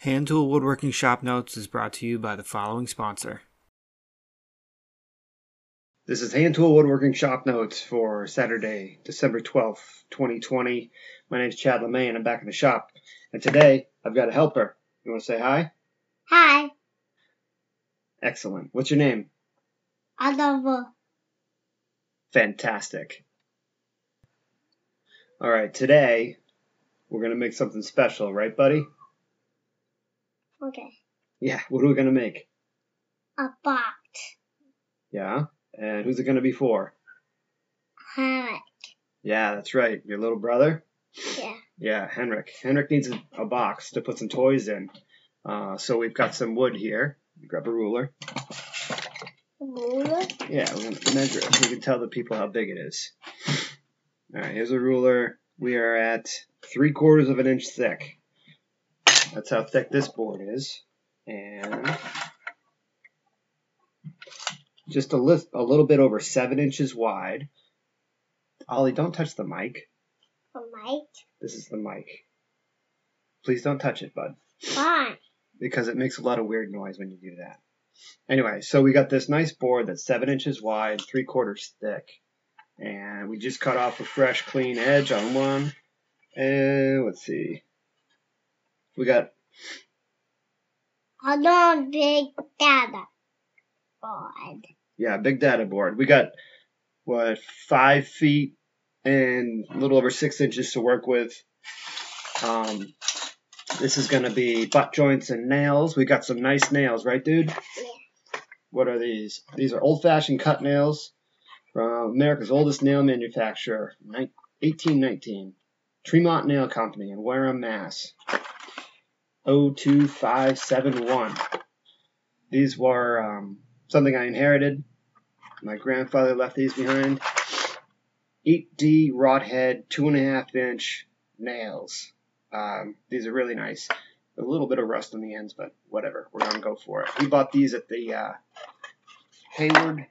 Hand Tool Woodworking Shop Notes is brought to you by the following sponsor. This is Hand Tool Woodworking Shop Notes for Saturday, December 12th, 2020. My name is Chad LeMay and I'm back in the shop. And today I've got a helper. You want to say hi? Hi, Excellent. What's your name? Oliver. Fantastic. All right, today we're going to make something special, right, buddy? Okay. Yeah, what are we going to make? A box. Yeah? And who's it going to be for? Hammock. Yeah, that's right. Your little brother? Yeah. Yeah, Henrik. Henrik needs a, a box to put some toys in. Uh, so we've got some wood here. Grab a ruler. Ruler. Yeah, we're gonna measure it we can tell the people how big it is. All right, here's a ruler. We are at three quarters of an inch thick. That's how thick this board is, and just a, li- a little bit over seven inches wide. Ollie, don't touch the mic. The mic. This is the mic. Please don't touch it, bud. Fine. because it makes a lot of weird noise when you do that. Anyway, so we got this nice board that's seven inches wide, three quarters thick, and we just cut off a fresh, clean edge on one. And let's see, we got A long big data board. yeah, big data board. We got what five feet and a little over six inches to work with. Um, this is gonna be butt joints and nails. We got some nice nails, right, dude? Yeah. What are these? These are old-fashioned cut nails from America's oldest nail manufacturer, 1819, Tremont Nail Company in Wareham, Mass. 02571. These were um, something I inherited. My grandfather left these behind. 8D wrought head, two and a half inch nails. Um, these are really nice. A little bit of rust on the ends, but whatever. We're gonna go for it. We bought these at the uh, Hayward.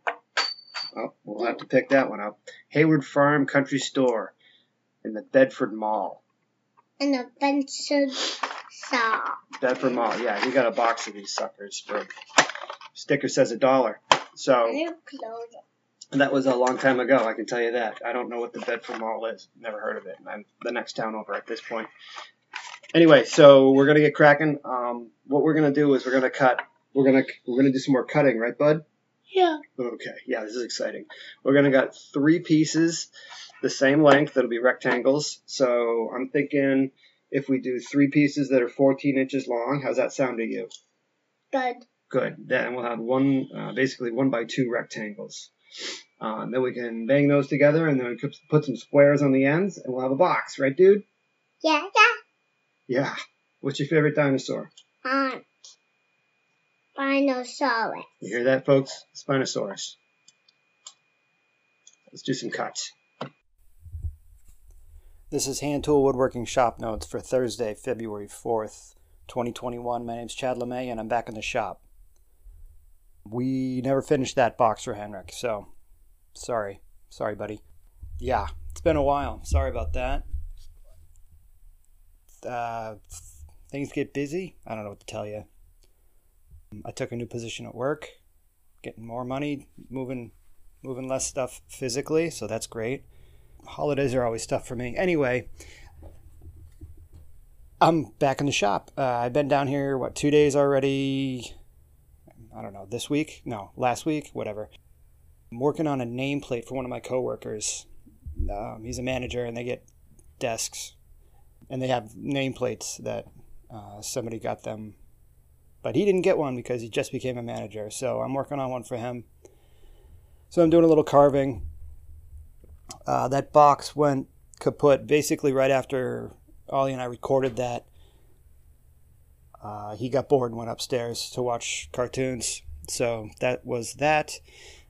Oh, we'll have to pick that one up. Hayward Farm Country Store in the Bedford Mall. And a pencil saw. Bedford Mall. Yeah, he got a box of these suckers for sticker says a dollar. So And that was a long time ago, I can tell you that. I don't know what the Bedford Mall is. Never heard of it. I'm the next town over at this point. Anyway, so we're gonna get cracking. Um, what we're gonna do is we're gonna cut. We're gonna we're gonna do some more cutting, right, bud? Yeah. Okay. Yeah, this is exciting. We're gonna got three pieces, the same length. That'll be rectangles. So I'm thinking if we do three pieces that are 14 inches long, how's that sound to you? Good. Good. Then we'll have one, uh, basically one by two rectangles. Uh, then we can bang those together, and then we could put some squares on the ends, and we'll have a box, right, dude? Yeah, Yeah. Yeah. What's your favorite dinosaur? Um. Spinosaurus. You hear that, folks? Spinosaurus. Let's do some cuts. This is Hand Tool Woodworking Shop Notes for Thursday, February 4th, 2021. My name's Chad LeMay, and I'm back in the shop. We never finished that box for Henrik, so sorry. Sorry, buddy. Yeah, it's been a while. Sorry about that. Uh, things get busy. I don't know what to tell you. I took a new position at work, getting more money, moving, moving less stuff physically, so that's great holidays are always tough for me. Anyway, I'm back in the shop. Uh, I've been down here, what, two days already? I don't know, this week? No, last week, whatever. I'm working on a nameplate for one of my coworkers. Um, he's a manager, and they get desks, and they have nameplates that uh, somebody got them. But he didn't get one because he just became a manager. So I'm working on one for him. So I'm doing a little carving. Uh, that box went kaput basically right after Ollie and I recorded that. Uh, he got bored and went upstairs to watch cartoons. So that was that.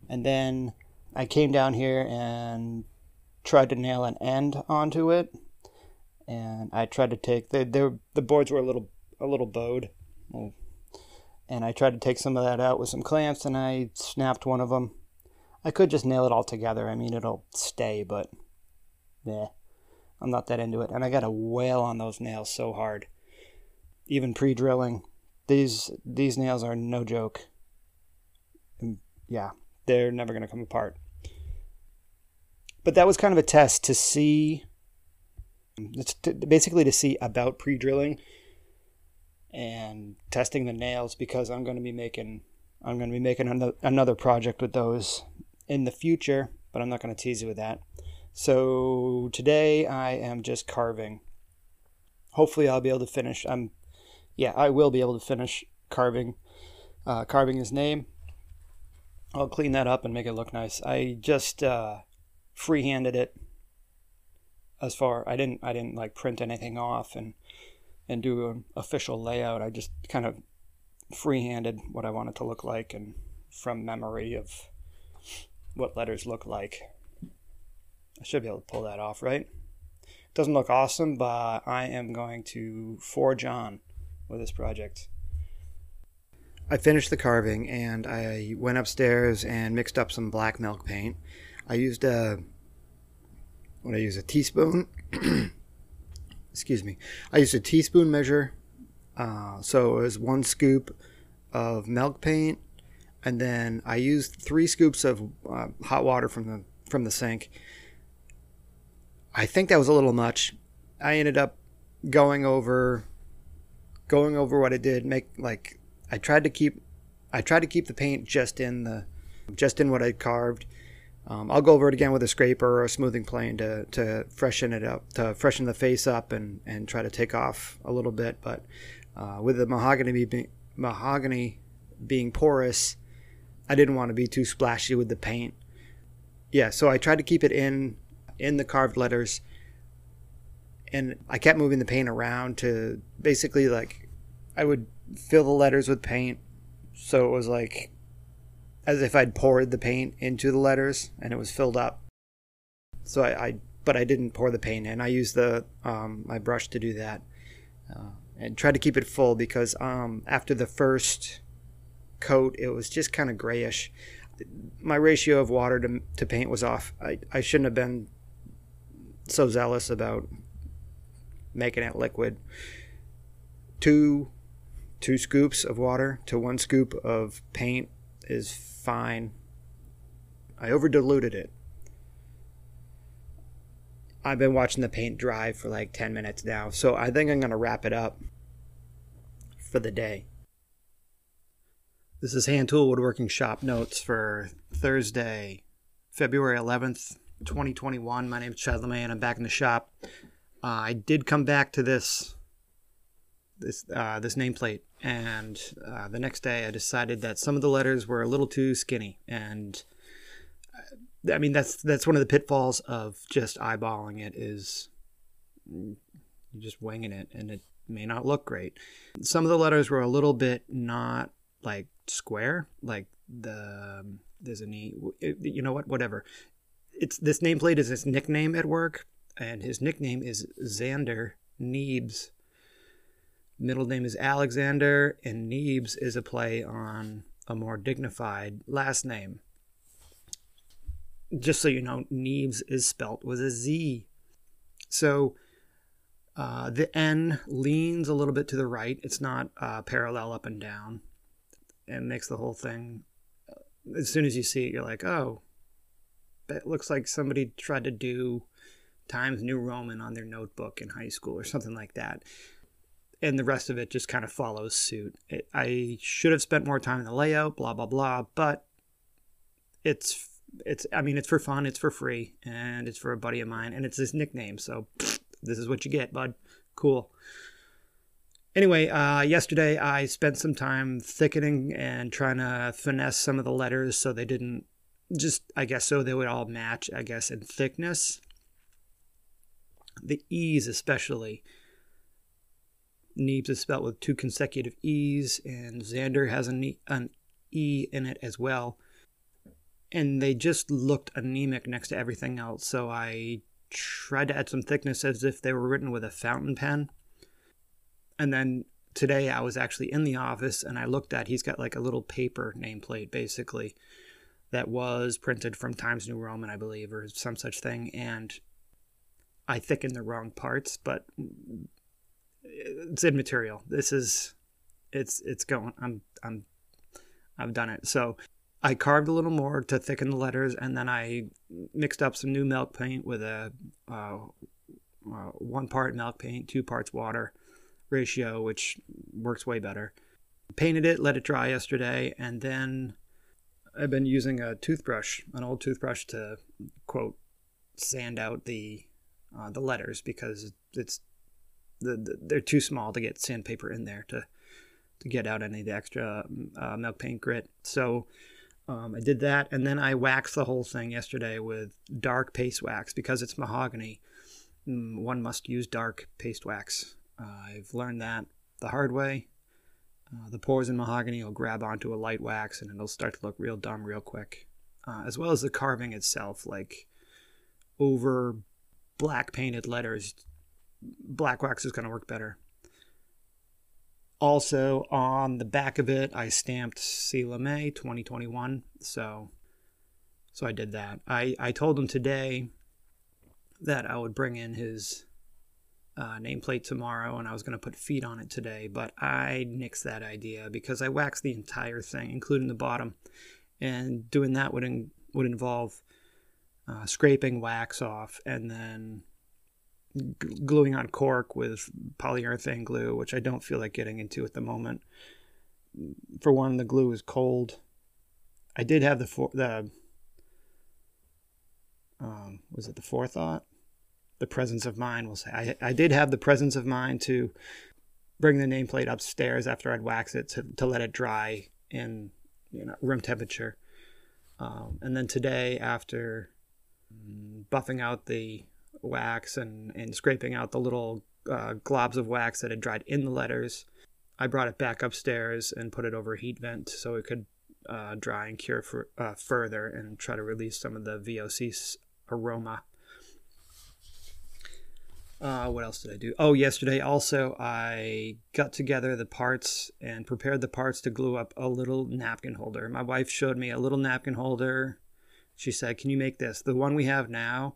And then I came down here and tried to nail an end onto it. And I tried to take the the boards were a little a little bowed, and I tried to take some of that out with some clamps, and I snapped one of them. I could just nail it all together. I mean, it'll stay, but yeah, I'm not that into it. And I got to wail on those nails so hard. even pre-drilling. These these nails are no joke. And yeah, they're never to come apart. But that was kind of a test to see basically to see about pre-drilling and testing the nails because I'm going to be making I'm going to be making another, another project with those in the future, but I'm not going to tease you with that. So today I am just carving. Hopefully I'll be able to finish. I'm, yeah, I will be able to finish carving, uh, carving his name. I'll clean that up and make it look nice. I just uh, freehanded it. As far I didn't I didn't like print anything off and and do an official layout. I just kind of freehanded what I wanted to look like and from memory of what letters look like. I should be able to pull that off, right? Doesn't look awesome, but I am going to forge on with this project. I finished the carving and I went upstairs and mixed up some black milk paint. I used a what I use a teaspoon. Excuse me. I used a teaspoon measure. Uh, so it was one scoop of milk paint, and then I used three scoops of uh, hot water from the from the sink. I think that was a little much. I ended up going over going over what I did. Make like I tried to keep I tried to keep the paint just in the just in what I carved. Um, I'll go over it again with a scraper or a smoothing plane to, to freshen it up, to freshen the face up and, and try to take off a little bit. But uh, with the mahogany being, mahogany being porous, I didn't want to be too splashy with the paint. Yeah, so I tried to keep it in in the carved letters, and I kept moving the paint around to basically like I would fill the letters with paint, so it was like as if I'd poured the paint into the letters and it was filled up. So I, I but I didn't pour the paint in. I used the um, my brush to do that, uh, and tried to keep it full because um, after the first coat, it was just kind of grayish. My ratio of water to, to paint was off. I, I shouldn't have been so zealous about making it liquid. Two two scoops of water to one scoop of paint is fine. I over diluted it. I've been watching the paint dry for like 10 minutes now, so I think I'm going to wrap it up for the day. This is Hand Tool Woodworking Shop Notes for Thursday, February 11th, 2021. My name is Chad LeMay and I'm back in the shop. Uh, I did come back to this this uh, this nameplate, and uh, the next day I decided that some of the letters were a little too skinny, and uh, I mean that's that's one of the pitfalls of just eyeballing it is you're just winging it, and it may not look great. Some of the letters were a little bit not like square, like the there's a knee. You know what? Whatever. It's this nameplate is his nickname at work, and his nickname is Xander Neebs middle name is Alexander, and Neebs is a play on a more dignified last name. Just so you know, Neebs is spelt with a Z. So uh, the N leans a little bit to the right. It's not uh, parallel up and down. It makes the whole thing, as soon as you see it, you're like, oh, it looks like somebody tried to do Times New Roman on their notebook in high school or something like that and the rest of it just kind of follows suit. It, I should have spent more time in the layout, blah blah blah, but it's it's I mean it's for fun, it's for free, and it's for a buddy of mine, and it's his nickname, so this is what you get, bud. Cool. Anyway, uh, yesterday I spent some time thickening and trying to finesse some of the letters so they didn't just I guess so they would all match I guess in thickness. The E's especially Neebs is spelled with two consecutive E's, and Xander has an E, an e in it as well. And they just looked anemic next to everything else, so I tried to add some thickness as if they were written with a fountain pen. And then today I was actually in the office and I looked at he's got like a little paper nameplate basically that was printed from Times New Roman, I believe, or some such thing, and I thickened the wrong parts, but it's immaterial. This is it's it's going. I'm I'm I've done it. So I carved a little more to thicken the letters, and then I mixed up some new milk paint with a uh, uh, one part milk paint, two parts water ratio, which works way better. Painted it, let it dry yesterday, and then I've been using a toothbrush, an old toothbrush, to quote sand out the uh, the letters because it's the, the, they're too small to get sandpaper in there to to get out any of the extra uh, milk paint grit. So um, I did that, and then I waxed the whole thing yesterday with dark paste wax because it's mahogany. Mm, one must use dark paste wax. Uh, I've learned that the hard way. Uh, the pores in mahogany will grab onto a light wax and it'll start to look real dumb real quick. Uh, as well as the carving itself, like over black painted letters, black wax is going to work better. Also, on the back of it, I stamped Sela May 2021. So, so I did that. I, I told him today that I would bring in his uh, nameplate tomorrow and I was going to put feet on it today, but I nixed that idea because I waxed the entire thing, including the bottom. And doing that would, in, would involve uh, scraping wax off and then gluing on cork with polyurethane glue, which I don't feel like getting into at the moment. For one, the glue is cold. I did have the for, the um, was it the forethought, the presence of mind. We'll say I I did have the presence of mind to bring the nameplate upstairs after I'd wax it to to let it dry in you know room temperature. Um, and then today, after buffing out the wax and, and scraping out the little uh, globs of wax that had dried in the letters. I brought it back upstairs and put it over a heat vent so it could uh, dry and cure for, uh, further and try to release some of the VOC aroma. Uh, what else did I do? Oh, yesterday also I got together the parts and prepared the parts to glue up a little napkin holder. My wife showed me a little napkin holder. She said, "Can you make this?" The one we have now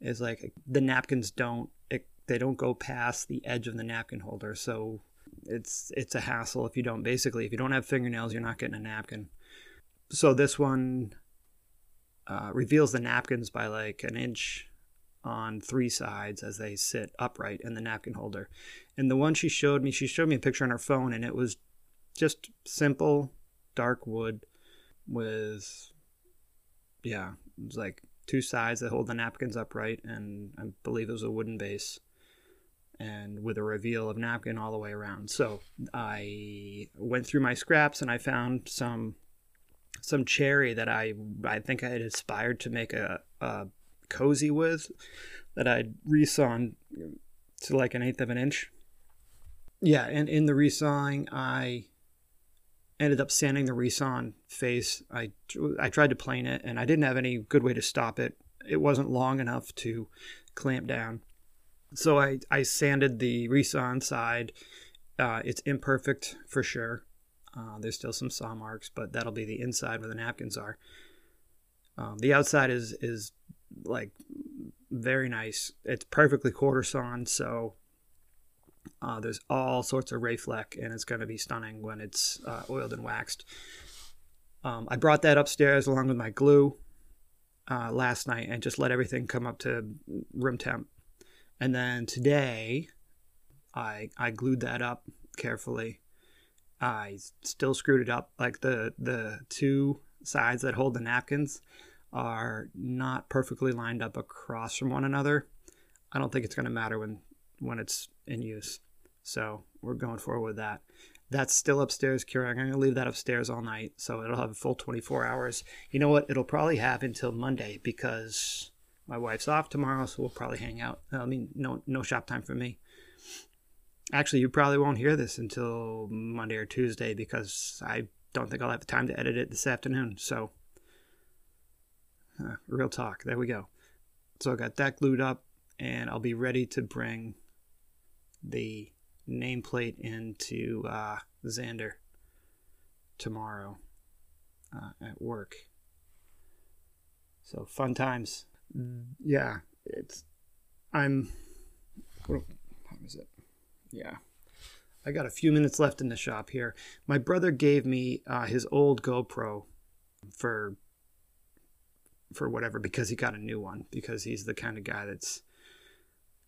is like the napkins don't it, they don't go past the edge of the napkin holder so it's it's a hassle if you don't basically if you don't have fingernails you're not getting a napkin so this one uh, reveals the napkins by like an inch on three sides as they sit upright in the napkin holder and the one she showed me she showed me a picture on her phone and it was just simple dark wood with yeah it was like two sides that hold the napkins upright, and I believe it was a wooden base, and with a reveal of napkin all the way around. So I went through my scraps and I found some some cherry that I I think I had aspired to make a, a cozy with that I'd resawn to like an eighth of an inch. Yeah, and in the resawing, I ended up sanding the resawn face. I I tried to plane it, and I didn't have any good way to stop it. It wasn't long enough to clamp down, so I I sanded the resawn side. Uh, it's imperfect for sure. Uh, there's still some saw marks, but that'll be the inside where the napkins are. Um, the outside is is like very nice. It's perfectly quarter sawn, so uh, there's all sorts of ray fleck, and it's going to be stunning when it's uh, oiled and waxed. Um, I brought that upstairs along with my glue uh, last night and just let everything come up to room temp. And then today, I I glued that up carefully. I still screwed it up. Like the the two sides that hold the napkins are not perfectly lined up across from one another. I don't think it's going to matter when when it's in use. So we're going forward with that. That's still upstairs curing. I'm going to leave that upstairs all night, so it'll have a full 24 hours. You know what? It'll probably have until Monday because my wife's off tomorrow, so we'll probably hang out. I mean, no no shop time for me. Actually, you probably won't hear this until Monday or Tuesday because I don't think I'll have the time to edit it this afternoon. So, real talk. There we go. So I got that glued up, and I'll be ready to bring the nameplate into uh, Xander tomorrow uh, at work. So fun times. Yeah, it's. I'm. What time is it? Yeah. I got a few minutes left in the shop here. My brother gave me uh, his old GoPro for for whatever because he got a new one because he's the kind of guy that's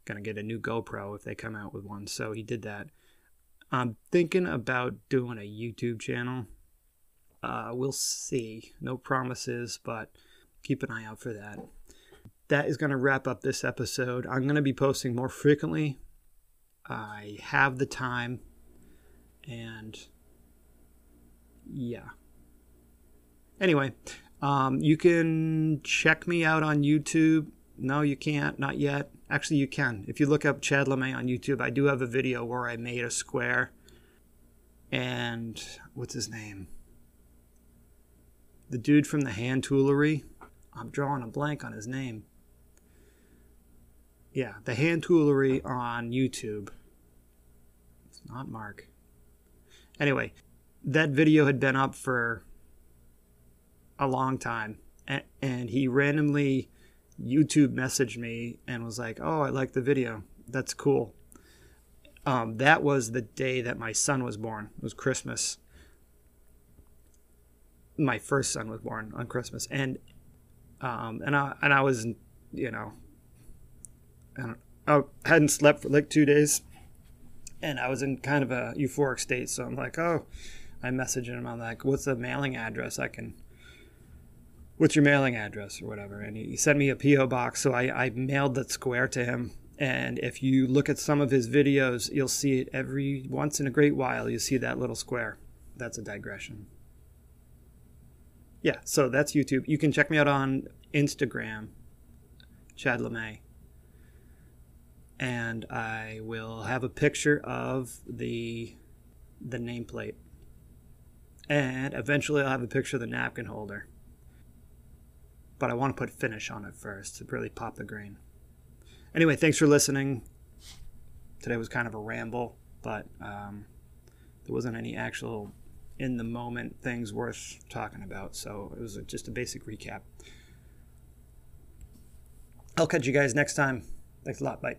gonna get a new GoPro if they come out with one. So he did that. I'm thinking about doing a YouTube channel. Uh, we'll see. No promises, but keep an eye out for that. That is going to wrap up this episode. I'm going to be posting more frequently. I have the time, and yeah. Anyway, um, you can check me out on YouTube. No, you can't, not yet. Actually, you can. If you look up Chad LeMay on YouTube, I do have a video where I made a square. And what's his name? The dude from the hand toolery. I'm drawing a blank on his name. Yeah, the hand toolery on YouTube. It's not Mark. Anyway, that video had been up for a long time, and, and he randomly YouTube messaged me and was like, "Oh, I like the video. That's cool." Um, that was the day that my son was born. It was Christmas. My first son was born on Christmas, and um, and I and I was, you know, I, I hadn't slept for like two days, and I was in kind of a euphoric state. So I'm like, oh, I messaged him. I'm like, what's the mailing address I can what's your mailing address or whatever? And he sent me a po box so I, I mailed that square to him. And if you look at some of his videos you'll see it every once in a great while you see that little square. That's a digression. Yeah so that's youtube. You can check me out on instagram chad lemay. And i will have a picture of the the nameplate. And eventually i'll have a picture of the napkin holder but I want to put finish on it first to really pop the grain. Anyway, thanks for listening. Today was kind of a ramble, but um, there wasn't any actual in the moment things worth talking about, so it was just a basic recap. I'll catch you guys next time. Thanks a lot. Bye.